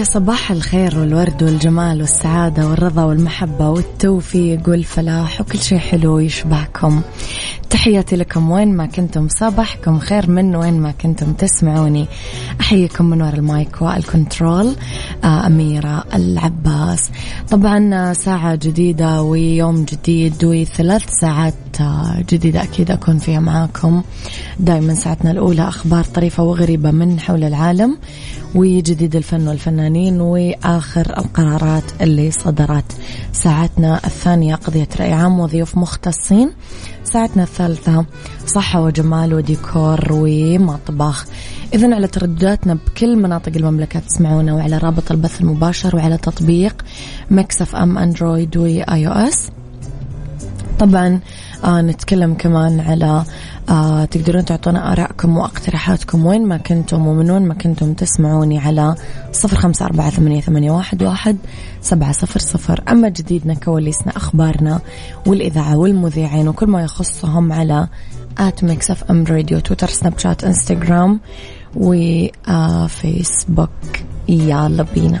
يا صباح الخير والورد والجمال والسعادة والرضا والمحبة والتوفيق والفلاح وكل شيء حلو يشبعكم تحياتي لكم وين ما كنتم صباحكم خير من وين ما كنتم تسمعوني. أحييكم من وراء المايك وال control آه، أميرة العباس. طبعا ساعة جديدة ويوم جديد وثلاث ساعات آه، جديدة أكيد أكون فيها معاكم. دائما ساعتنا الأولى أخبار طريفة وغريبة من حول العالم وجديد الفن والفنانين وآخر القرارات اللي صدرت ساعتنا الثانية. قضية رأي عام وضيوف مختصين. ساعتنا الثالثة صحة وجمال وديكور ومطبخ. إذا على تردداتنا بكل مناطق المملكة تسمعونا وعلى رابط البث المباشر وعلى تطبيق Mix FM أندرويد و iOS طبعا آه نتكلم كمان على آه تقدرون تعطونا آرائكم واقتراحاتكم وين ما كنتم ومن وين ما كنتم تسمعوني على صفر خمسة أربعة ثمانية, ثمانية واحد, واحد سبعة صفر صفر. أما جديدنا كواليسنا أخبارنا والإذاعة والمذيعين وكل ما يخصهم على at Mix FM Radio تويتر سناب شات إنستغرام وفيسبوك يلا بينا.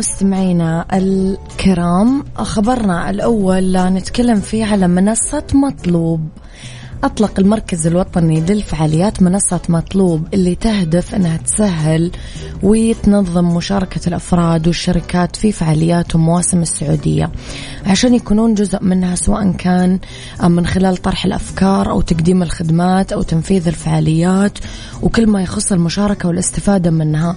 مستمعينا الكرام خبرنا الأول نتكلم فيه على منصة مطلوب. أطلق المركز الوطني للفعاليات منصة مطلوب اللي تهدف أنها تسهل وتنظم مشاركة الأفراد والشركات في فعاليات ومواسم السعودية. عشان يكونون جزء منها سواء كان من خلال طرح الأفكار أو تقديم الخدمات أو تنفيذ الفعاليات وكل ما يخص المشاركة والاستفادة منها.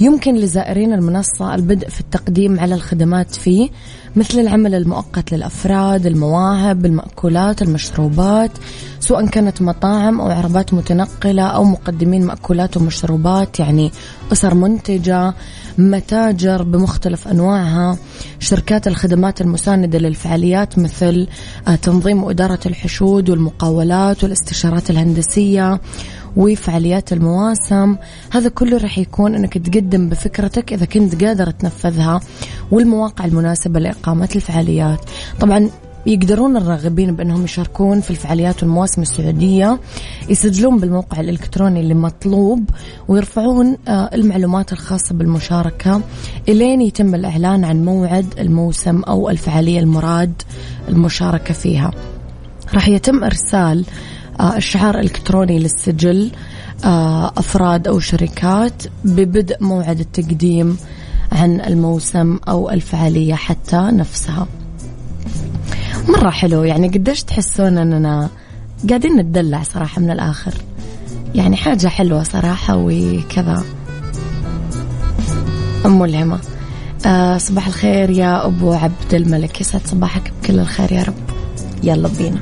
يمكن لزائرين المنصة البدء في التقديم على الخدمات فيه مثل العمل المؤقت للأفراد المواهب المأكولات المشروبات سواء كانت مطاعم أو عربات متنقلة أو مقدمين مأكولات ومشروبات يعني أسر منتجة متاجر بمختلف أنواعها شركات الخدمات المساندة للفعاليات مثل آه، تنظيم وإدارة الحشود والمقاولات والاستشارات الهندسية وفعاليات المواسم. هذا كله راح يكون إنك تقدم بفكرتك إذا كنت قادر تنفذها. والمواقع المناسبة لإقامة الفعاليات. طبعا يقدرون الراغبين بأنهم يشاركون في الفعاليات والمواسم السعودية يسجلون بالموقع الإلكتروني اللي مطلوب ويرفعون آه، المعلومات الخاصة بالمشاركة إلين يتم الإعلان عن موعد الموسم أو الفعالية المراد المشاركة فيها. راح يتم إرسال الشعار الإلكتروني للسجل آه، أفراد أو شركات ببدء موعد التقديم عن الموسم أو الفعالية حتى نفسها. مرة حلو يعني قديش تحسون أننا قاعدين نتدلع صراحة من الآخر. يعني حاجة حلوة صراحة وكذا. ملهمة. آه صباح الخير يا أبو عبد الملك. يسعد صباحك بكل الخير يا رب. يلا بينا.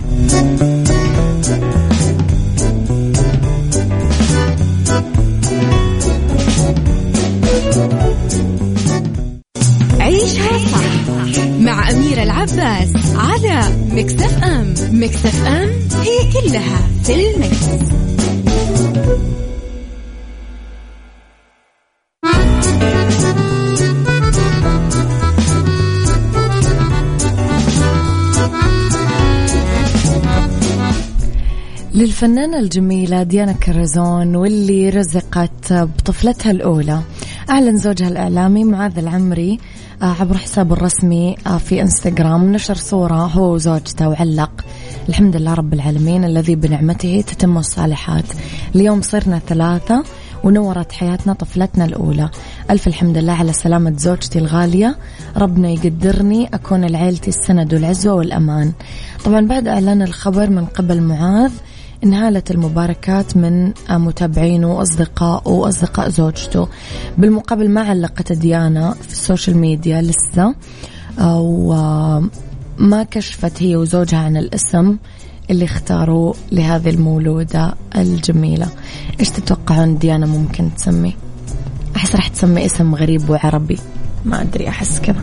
للفنانة الجميلة ديانا كرزون واللي رزقت بطفلتها الأولى. أعلن زوجها الإعلامي معاذ العمري آه، عبر حسابه الرسمي آه، في إنستغرام نشر صورة هو وزوجته وعلق. الحمد لله رب العالمين الذي بنعمته تتم الصالحات. اليوم صرنا ثلاثة ونورت حياتنا طفلتنا الأولى. ألف الحمد لله على سلامة زوجتي الغالية. ربنا يقدرني أكون لعيلتي السند والعزوة والأمان. طبعا بعد إعلان الخبر من قبل معاذ إنهالت المباركات من متابعينه وأصدقائه وأصدقاء زوجته. بالمقابل ما علقت ديانا في السوشيال ميديا لسه وما كشفت هي وزوجها عن الاسم اللي اختاروا لهذه المولودة الجميلة. إيش تتوقعون ديانا ممكن تسمي؟ أحس راح تسمي اسم غريب وعربي. ما أدري أحس كذا.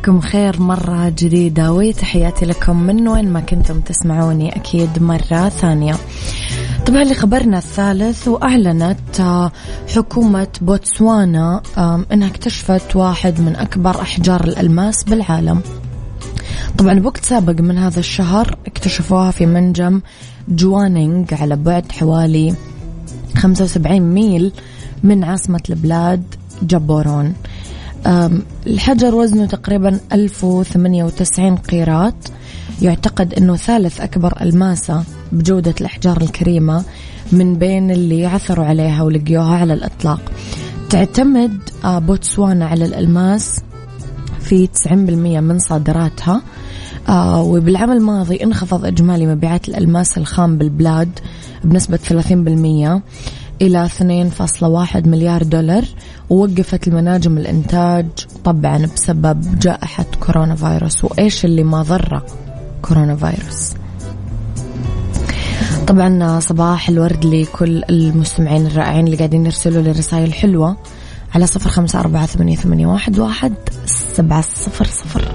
صباحكم خير مرة جديدة وتحياتي لكم من وين ما كنتم تسمعوني أكيد مرة ثانية. طبعا لخبرنا الثالث؟ وأعلنت آه، حكومة بوتسوانا أنها اكتشفت واحد من أكبر أحجار الألماس بالعالم. طبعا بوقت سابق من هذا الشهر اكتشفوها في منجم جوانينغ على بعد حوالي 75 ميل من عاصمة البلاد جابورون الحجر وزنه تقريبا 1098 قيراط يعتقد أنه ثالث أكبر ألماسة بجودة الأحجار الكريمة من بين اللي عثروا عليها ولقيوها على الإطلاق. تعتمد آه، بوتسوانا على الألماس في 90% من صادراتها. آه وبالعام الماضي انخفض إجمالي مبيعات الألماس الخام بالبلاد بنسبة 30% إلى 2.1 مليار دولار. ووقفت المناجم الإنتاج طبعا بسبب جائحة كورونا فيروس. وإيش اللي ما ضره كورونا فيروس؟ طبعا صباح الورد لكل المستمعين الرائعين اللي قاعدين يرسلوا لي رسائل حلوة على صفر خمسة أربعة ثمانية, ثمانية واحد, واحد سبعة صفر صفر.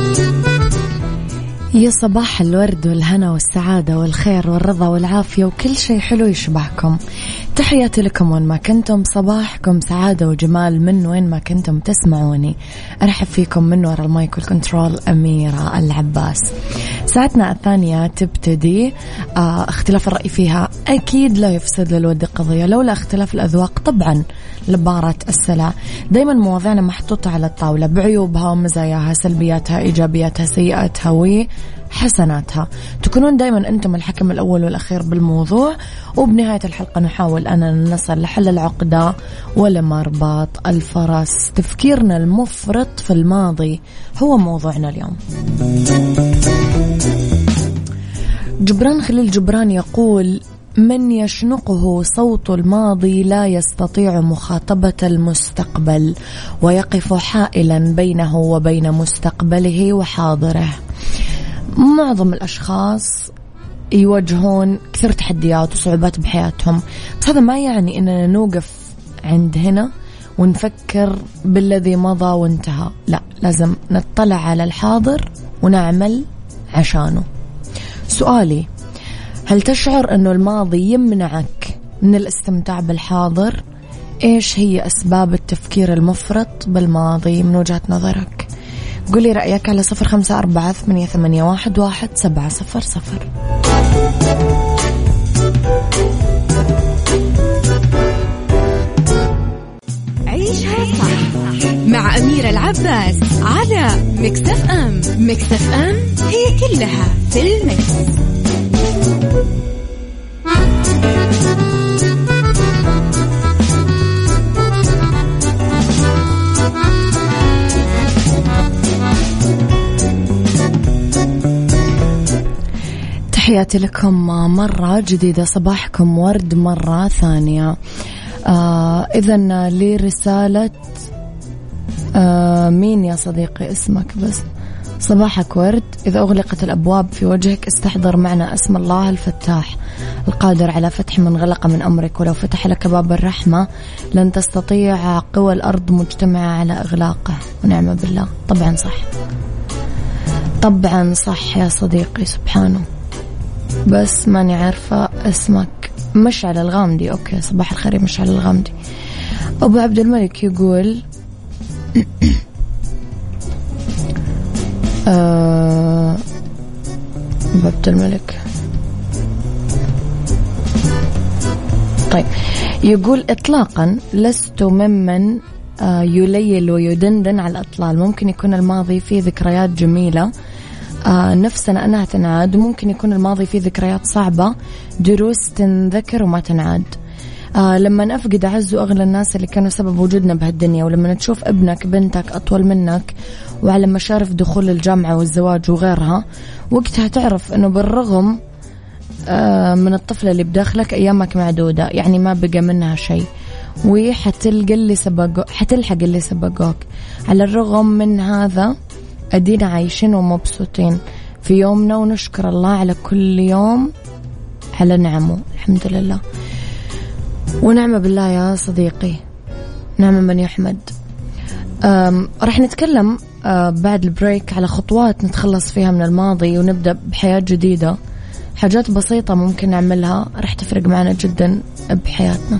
يا صباح الورد والهنا والسعادة والخير والرضا والعافية وكل شيء حلو يشبهكم. تحياتي لكم وين ما كنتم صباحكم سعادة وجمال من وين ما كنتم تسمعوني. أرحب فيكم من وراء المايك وال control أميرة العباس. ساعتنا الثانية تبتدي. آه اختلاف الرأي فيها أكيد لا يفسد للود قضية لولا اختلاف الأذواق طبعا. لبارت السلع دايما مواضيعنا محطوطة على الطاولة. بعيوبها ومزاياها سلبياتها إيجابياتها سيئاتها وحسناتها. تكونون دايما أنتم الحكم الأول والأخير بالموضوع. وبنهاية الحلقة نحاول أن نصل لحل العقدة ولمرباط الفرس. تفكيرنا المفرط في الماضي هو موضوعنا اليوم. جبران خليل جبران يقول من يشنقه صوت الماضي لا يستطيع مخاطبة المستقبل ويقف حائلا بينه وبين مستقبله وحاضره. معظم الأشخاص يواجهون كثير تحديات وصعوبات بحياتهم، بس هذا ما يعني أننا نوقف عند هنا ونفكر بالذي مضى وانتهى، لا لازم نطلع على الحاضر ونعمل عشانه. سؤالي هل تشعر أنه الماضي يمنعك من الاستمتاع بالحاضر؟ إيش هي أسباب التفكير المفرط بالماضي من وجهة نظرك؟ قولي رأيك على صفر خمسة أربعة ثمانية, ثمانية واحد, واحد سبعة صفر صفر عيشها صح مع أميرة العباس على مكتف أم مكتف أم هي كلها في المكس. تحياتي لكم مرة جديدة صباحكم ورد مرة ثانية. آه إذا لي رسالة آه مين يا صديقي؟ اسمك بس. صباحك ورد. إذا أغلقت الأبواب في وجهك استحضر معنا اسم الله الفتاح القادر على فتح من غلق من أمرك. ولو فتح لك باب الرحمة لن تستطيع قوى الأرض مجتمعة على إغلاقه. ونعم بالله. طبعا صح. طبعا صح يا صديقي. سبحانه. بس ماني عارفة اسمك. مشعل الغامدي أوكي صباح الخير مشعل الغامدي. أبو عبد الملك يقول آه، أبو عبد الملك. طيب يقول إطلاقا لست ممن آه، يليل ويدندن على الأطلال. ممكن يكون الماضي فيه ذكريات جميلة. نفسنا أنها تنعاد. وممكن يكون الماضي فيه ذكريات صعبة دروس تنذكر وما تنعاد. آه لما نفقد أعز وأغلى الناس اللي كانوا سبب وجودنا بهالدنيا ولما تشوف ابنك بنتك أطول منك وعلى مشارف دخول الجامعة والزواج وغيرها وقتها تعرف أنه بالرغم آه من الطفلة اللي بداخلك أيامك معدودة يعني ما بقى منها شيء. وحتلقى اللي سبقوك حتلحق اللي سبقوك. على الرغم من هذا أدينا عايشين ومبسوطين. في يومنا ونشكر الله على كل يوم على نعمه الحمد لله. ونعمة بالله يا صديقي نعمة من يحمد. راح نتكلم أه، بعد البريك على خطوات نتخلص فيها من الماضي ونبدأ بحياة جديدة. حاجات بسيطة ممكن نعملها راح تفرق معنا جدا بحياتنا.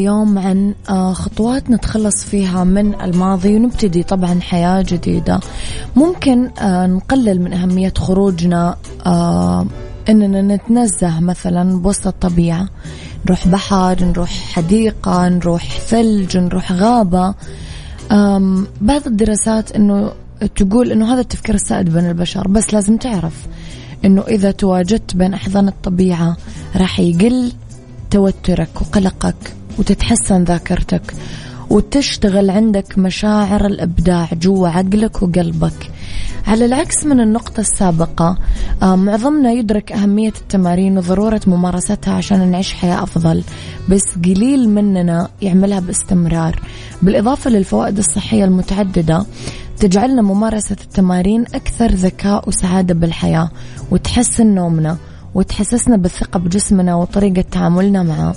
اليوم عن آه، خطوات نتخلص فيها من الماضي ونبتدي طبعا حياة جديدة. ممكن آه، نقلل من أهمية خروجنا آه، إننا نتنزه مثلا بوسط الطبيعة. نروح بحر نروح حديقة نروح ثلج نروح غابة. بعض الدراسات إنه تقول إنه هذا التفكير السائد بين البشر بس لازم تعرف إنه إذا تواجدت بين أحضان الطبيعة راح يقل توترك وقلقك. وتتحسن ذاكرتك وتشتغل عندك مشاعر الإبداع جوا عقلك وقلبك. على العكس من النقطة السابقة آه، معظمنا يدرك أهمية التمارين وضرورة ممارستها عشان نعيش حياة أفضل بس قليل مننا يعملها باستمرار. بالإضافة للفوائد الصحية المتعددة تجعلنا ممارسة التمارين أكثر ذكاء وسعادة بالحياة وتحسن نومنا وتحسسنا بالثقة بجسمنا وطريقة تعاملنا معه.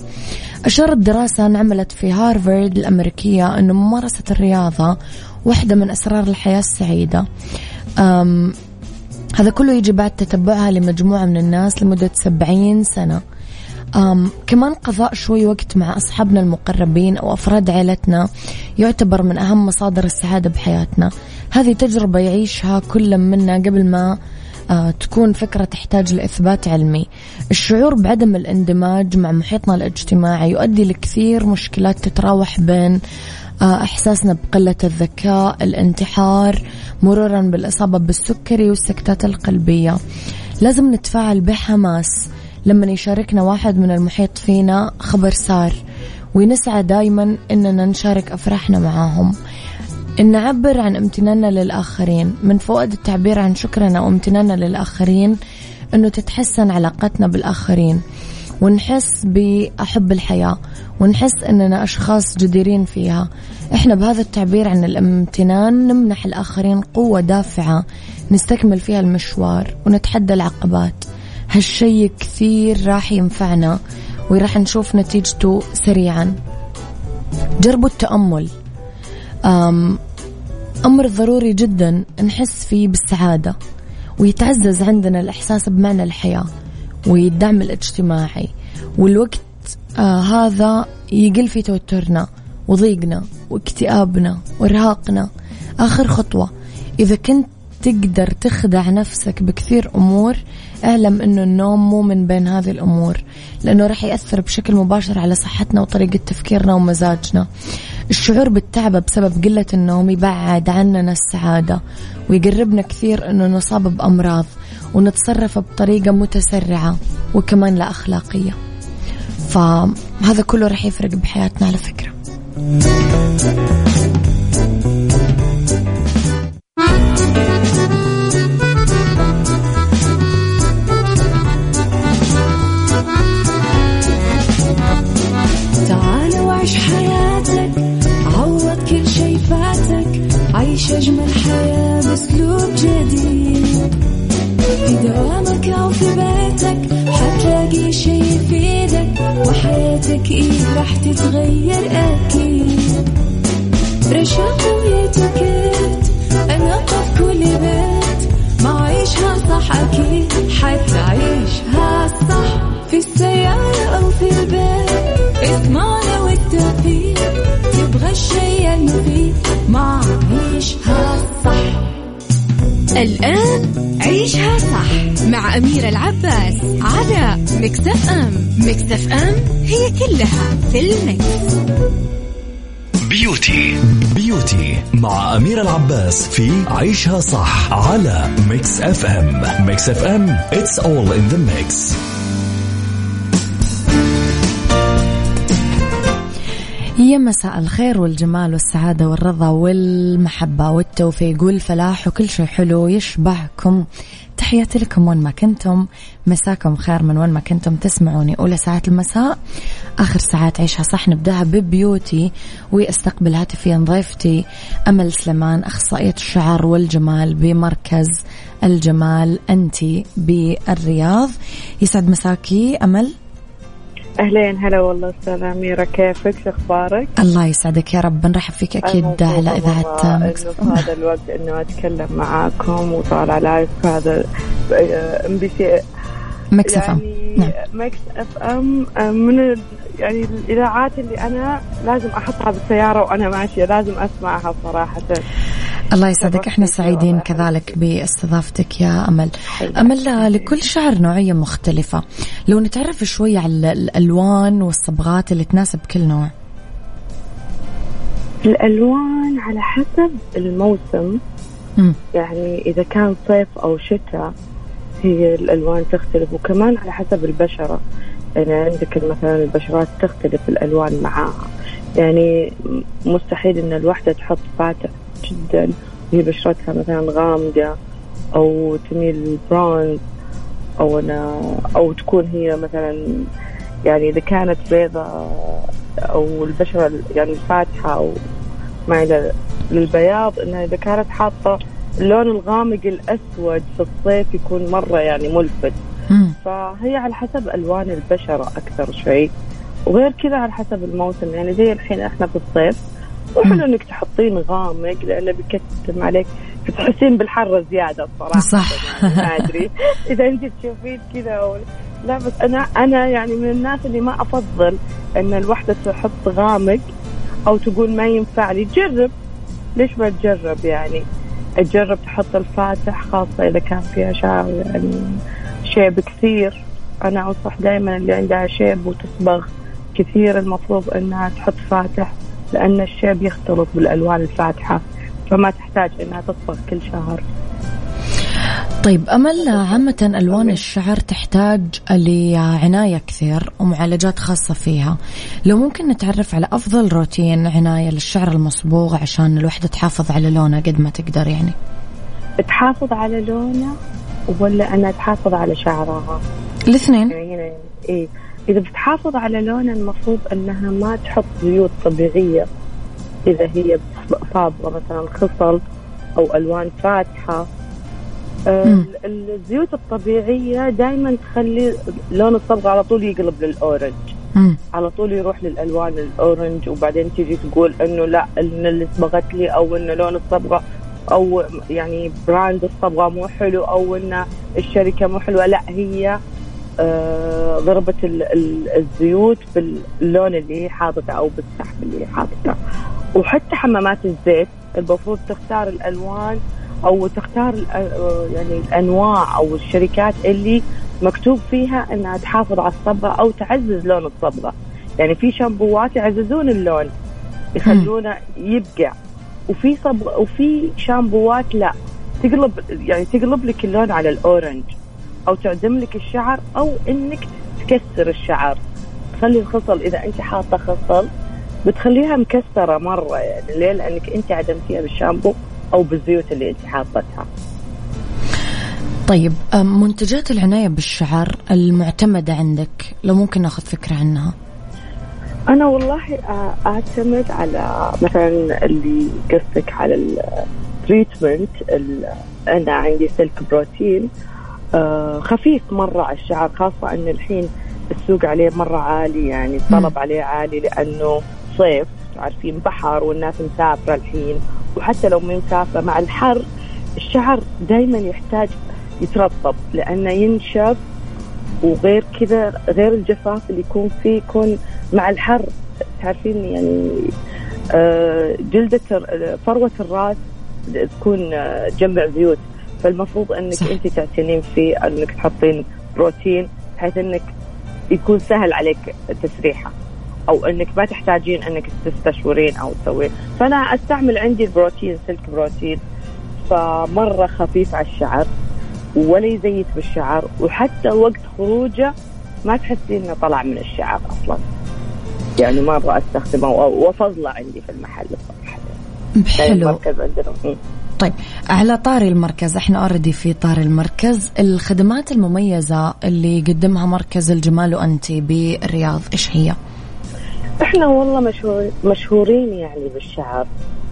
أشارت دراسة انعملت في هارفارد الأمريكية أن ممارسة الرياضة واحدة من أسرار الحياة السعيدة. هذا كله يجي بعد تتبعها لمجموعة من الناس لمدة سبعين سنة. أم كمان قضاء شوي وقت مع أصحابنا المقربين أو أفراد عائلتنا يعتبر من أهم مصادر السعادة بحياتنا. هذه تجربة يعيشها كل منا قبل ما تكون فكرة تحتاج لإثبات علمي. الشعور بعدم الاندماج مع محيطنا الاجتماعي يؤدي لكثير مشكلات تتراوح بين آه إحساسنا بقلة الذكاء الانتحار مرورا بالإصابة بالسكري والسكتات القلبية. لازم نتفاعل بحماس. لما يشاركنا واحد من المحيط فينا خبر سار ونسعى دايما إننا نشارك أفراحنا معاهم. إن نعبر عن أمتناننا للآخرين من فوائد التعبير عن شكرنا وأمتناننا للآخرين إنه تتحسن علاقتنا بالآخرين ونحس بأحب الحياة ونحس أننا أشخاص جديرين فيها. إحنا بهذا التعبير عن الأمتنان نمنح الآخرين قوة دافعة نستكمل فيها المشوار ونتحدى العقبات. هالشي كثير راح ينفعنا وراح نشوف نتيجته سريعا. جربوا التأمل. أمر ضروري جدا نحس فيه بالسعادة ويتعزز عندنا الإحساس بمعنى الحياة والدعم الاجتماعي والوقت آه هذا يقل في توترنا وضيقنا واكتئابنا وإرهاقنا. آخر خطوة إذا كنت تقدر تخدع نفسك بكثير أمور اعلم أنه النوم مو من بين هذه الأمور لأنه راح يأثر بشكل مباشر على صحتنا وطريقة تفكيرنا ومزاجنا. الشعور بالتعب بسبب قلة النوم يبعد عننا السعادة ويقربنا كثير أنه نصاب بأمراض ونتصرف بطريقة متسرعة وكمان لا أخلاقية. فهذا كله راح يفرق بحياتنا على فكرة. وحياتك إيه راح تتغير أكيد؟ رشاق ويتوكيت أنا قف كل بيت ما عيشها صح أكيد حتعيشها صح. في السيارة أو في البيت اسمعنا والتوفيق. تبغى الشي المفيد ما عيشها صح. الآن عيشها صح مع أميرة العباس على Mix FM Mix FM it's all in the mix. Beauty. Beauty مع أميرة العباس في عيشها صح على Mix FM Mix FM it's all in the mix. يا مساء الخير والجمال والسعادة والرضا والمحبة والتوفيق والفلاح وكل شيء حلو يشبهكم. تحياتي لكم وين ما كنتم. مساكم خير من وين ما كنتم تسمعوني. أولى ساعات المساء آخر ساعات عيشها صح نبدأها ببيوتي واستقبل هاتفيا ضيفتي أمل سليمان أخصائية الشعر والجمال بمركز الجمال أنتي بالرياض. يسعد مساكي أمل. أهلين هلا والله استاذة أميرة كيفك؟ شو أخبارك؟ الله يسعدك يا رب. نرحب فيك أكيد على اذاعه مكس في هذا الوقت إنه أتكلم معاكم وطالع لايف هذا MBC Mix FM يعني نعم. Mix FM من يعني الإذاعات اللي أنا لازم أحطها بالسيارة وأنا ماشية لازم أسمعها صراحة. الله يسعدك. إحنا سعيدين كذلك باستضافتك يا أمل. أمل لكل شعر نوعية مختلفة. لو نتعرف شوي على الألوان والصبغات اللي تناسب كل نوع. الألوان على حسب الموسم. م. يعني إذا كان صيف أو شتاء هي الألوان تختلف وكمان على حسب البشرة. يعني عندك مثلا البشرات تختلف الألوان معاها. يعني مستحيل إن الوحدة تحط فاتح جدا. وهي بشرتها مثلا غامقة أو تميل برونز أو أنا أو تكون هي مثلا يعني إذا كانت بيضة أو البشرة يعني الفاتحة أو مايلة للبياض إنها إذا كانت حاطة اللون الغامق الأسود في الصيف يكون مرة يعني ملفت. فهي على حسب ألوان البشرة أكثر شيء. وغير كذا على حسب الموسم يعني زي الحين إحنا في الصيف وحلو إنك تحطين غامق لأنه بيكتم عليك تحسين بالحر زيادة الصراحة. صح. يعني ما أدري. إذا أنت تشوفين كذا. لا بس أنا أنا يعني من الناس اللي ما أفضل إن الوحدة تحط غامق أو تقول ما ينفع لي. جرب ليش ما تجرب يعني؟ تجرب تحط الفاتح خاصة إذا كان فيها شعر يعني شيب كثير أنا أنصح دائما اللي عندها شيب وتصبغ كثير المفروض أنها تحط فاتح. لأن الشيب يختلط بالألوان الفاتحة فما تحتاج أنها تصبغ كل شهر. طيب أمل عامة ألوان الشعر تحتاج لعناية كثير ومعالجات خاصة فيها. لو ممكن نتعرف على أفضل روتين عناية للشعر المصبوغ عشان الوحدة تحافظ على لونه قد ما تقدر يعني؟ تحافظ على لونه ولا أنها تحافظ على شعرها؟ الاثنين. يعني إيه. إذا بتحافظ على لونه المفروض أنها ما تحط زيوت طبيعية إذا هي صابغة مثلا خصل أو ألوان فاتحة. آه الزيوت الطبيعية دائما تخلي لون الصبغة على طول يقلب لل orange. مم. على طول يروح للألوان ال orange وبعدين تيجي تقول إنه لا إن اللي صبغت لي أو إنه لون الصبغة أو يعني brand الصبغة مو حلو أو إن الشركة مو حلوة. لا هي ضربت الزيوت باللون اللي هي حاطته أو بالسحب اللي هي حاطته وحتى حمامات الزيت. المفروض تختار الألوان أو تختار يعني الأنواع أو الشركات اللي مكتوب فيها إنها تحافظ على الصبغة أو تعزز لون الصبغة. يعني في شامبوات يعززون اللون يخلونه يبقع وفي صبغ وفي شامبوات لا. تقلب يعني تقلب لك اللون على الأورنج. أو تعدم لك الشعر أو إنك تكسر الشعر. تخلي الخصل إذا أنت حاطة خصل بتخليها مكسرة مرة يعني. ليه؟ لأنك أنت عدمتيها بالشامبو أو بالزيوت اللي أنت حاطتها. طيب منتجات العناية بالشعر المعتمدة عندك لو ممكن ناخذ فكرة عنها؟ أنا والله أعتمد على مثلا اللي قصدك على التريتمنت أنا عندي سلك بروتين خفيف مرة على الشعر خاصة إن الحين السوق عليه مرة عالي يعني الطلب عليه عالي لأنه صيف عارفين بحر والناس مسافرة الحين. وحتى لو من مسافرة مع الحر الشعر دائما يحتاج يترطب لأنه ينشف. وغير كذا غير الجفاف اللي يكون فيه يكون مع الحر تعرفين يعني آه، جلدة فروة الراس تكون آه، جمع زيوت فالمفروض إنك. أنت تعتنين في إنك تحطين بروتين بحيث إنك يكون سهل عليك تسريحة. أو إنك ما تحتاجين إنك تستشورين أو تسوين. فأنا أستعمل عندي البروتين سلك بروتين. فمرة خفيف على الشعر ولا يزيت بالشعر. وحتى وقت خروجه ما تحسين إنه طلع من الشعر أصلا. يعني مره أستخدمه. وافضله عندي في المحل. الصراحه حلو المركز عندنا. طيب على طاري المركز إحنا اوريدي في طاري المركز. الخدمات المميزة اللي يقدمها مركز الجمال وانتي بالرياض إيش هي؟ إحنا والله مشهور مشهورين يعني بالشعر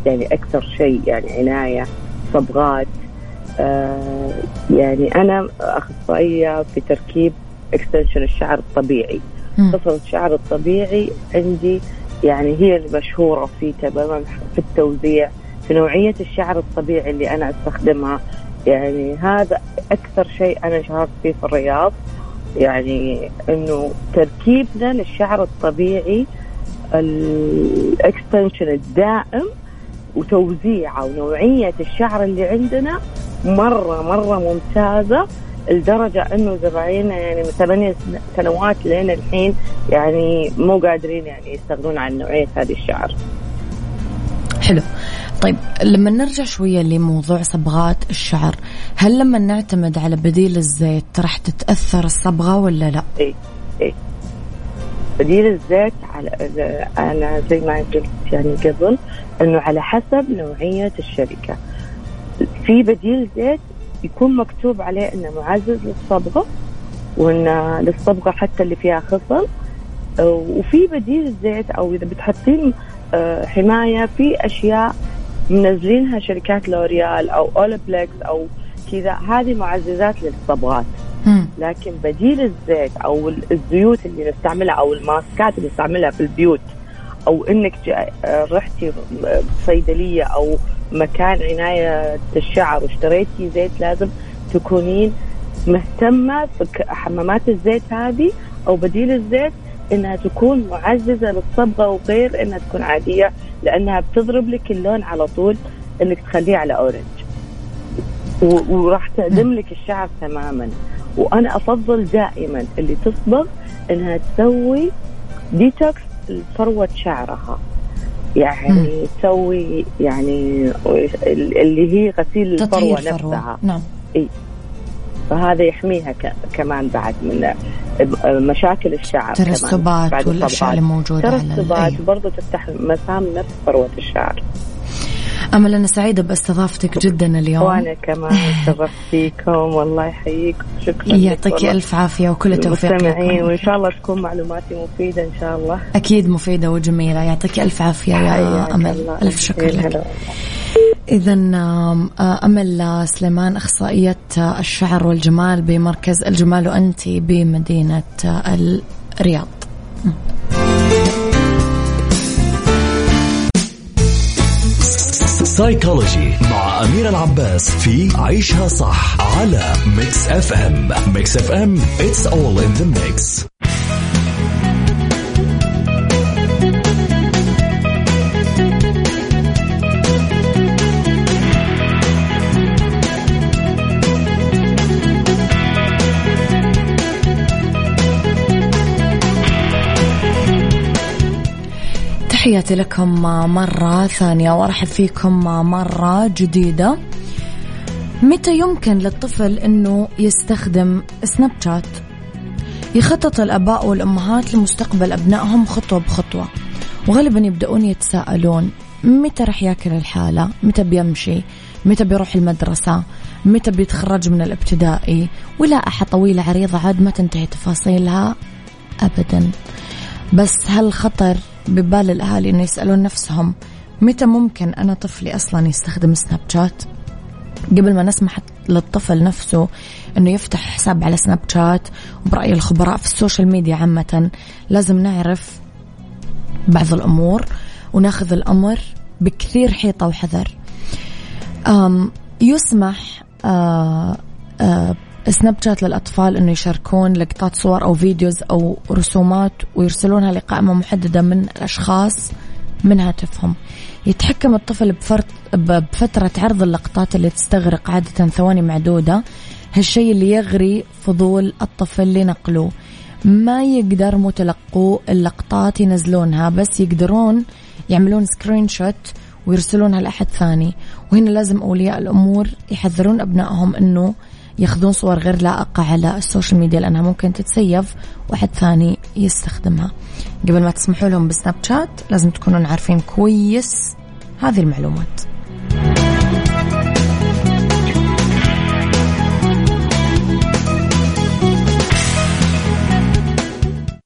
يعني أكثر شيء يعني عناية صبغات آه يعني أنا أخصائية في تركيب extension الشعر الطبيعي. قصر الشعر الطبيعي عندي يعني هي المشهورة في تماما في التوزيع. في نوعيه الشعر الطبيعي اللي أنا أستخدمها يعني هذا أكثر شيء أنا شهرت فيه في الرياض يعني إنه تركيبنا للشعر الطبيعي ال extension الدائم وتوزيعه ونوعية الشعر اللي عندنا مرة مرة ممتازة لدرجة إنه زبايننا يعني من ثمانية سنوات لين الحين يعني مو قادرين يعني يستغنون عن نوعية هذه الشعر. طيب لما نرجع شوية لموضوع صبغات الشعر، هل لما نعتمد على بديل الزيت راح تتأثر الصبغة ولا لا؟ اي اي بديل الزيت على أنا زي ما قلت يعني قبل إنه على حسب نوعية الشركة. في بديل زيت يكون مكتوب عليه إنه معزز للصبغة وإن للصبغة حتى اللي فيها خصل. وفي بديل الزيت أو إذا بتحطين آه، حماية في أشياء منزلينها شركات لوريال أو Olaplex أو كذا. هذه معززات للصبغات. لكن بديل الزيت أو الزيوت اللي نستعملها أو ال masks اللي نستعملها في البيوت أو إنك رحتي صيدلية أو مكان عناية الشعر واشتريتي زيت لازم تكونين مهتمة في حمامات الزيت هذه أو بديل الزيت إنها تكون معززة للصبغة وغير إنها تكون عادية لأنها بتضرب لك اللون على طول إنك تخليه على أورنج. وراح تعدم لك الشعر تماما. وأنا أفضل دائما اللي تصبغ إنها تسوي ديتوكس لفروة شعرها. يعني تسوي يعني اللي هي غسيل الفروة نفسها. نعم. فهذا يحميها كمان بعد من مشاكل الشعر ترسبات والاشياء اللي موجودة ترسبات وبرضه تفتح مسام نفس فروة الشعر. أمل أنا سعيدة باستضافتك جدا اليوم. وأنا كمان شرفت فيكم والله يحييكم شكرا يعطيك ألف عافية وكل التوفيق لكم. وإن شاء الله تكون معلوماتي مفيدة إن شاء الله. أكيد مفيدة وجميلة. يعطيك ألف عافية يا أمل. الله. ألف شكر لك. إذا أمل سليمان أخصائية الشعر والجمال بمركز الجمال وأنت بمدينة الرياض. Psychology مع أميرة العباس في عيشها صح على Mix FM Mix FM it's all in the mix. تحياتي لكم مرة ثانية وأرحب فيكم مرة جديدة. متى يمكن للطفل إنه يستخدم سناب شات؟ يخطط الأباء والأمهات لمستقبل أبنائهم خطوة بخطوة وغالبا يبدأون يتساءلون متى رح ياكل الحالة؟ متى بيمشي؟ متى بيروح المدرسة؟ متى بيتخرج من الابتدائي؟ ولا طويلة عريضة عاد ما تنتهي تفاصيلها أبدا. بس هل خطر ببال الأهالي إنه يسألون نفسهم متى ممكن أنا طفلي أصلا يستخدم سناب شات؟ قبل ما نسمح للطفل نفسه إنه يفتح حساب على سناب شات وبرأي الخبراء في ال social media عامة لازم نعرف بعض الأمور وناخذ الأمر بكثير حيطة وحذر. يسمح آه، آه، سناب شات للأطفال أنه يشاركون لقطات صور أو videos أو رسومات ويرسلونها لقائمة محددة من الأشخاص من هاتفهم. يتحكم الطفل بفترة عرض اللقطات اللي تستغرق عادة ثواني معدودة. هالشيء اللي يغري فضول الطفل لنقله ما يقدر متلقو اللقطات ينزلونها بس يقدرون يعملون screenshot ويرسلونها لأحد ثاني. وهنا لازم أولياء الأمور يحذرون أبنائهم أنه ياخذون صور غير لائقة على ال social media لأنها ممكن تتسيف واحد ثاني يستخدمها. قبل ما تسمحوا لهم بسناب شات لازم تكونون عارفين كويس هذه المعلومات.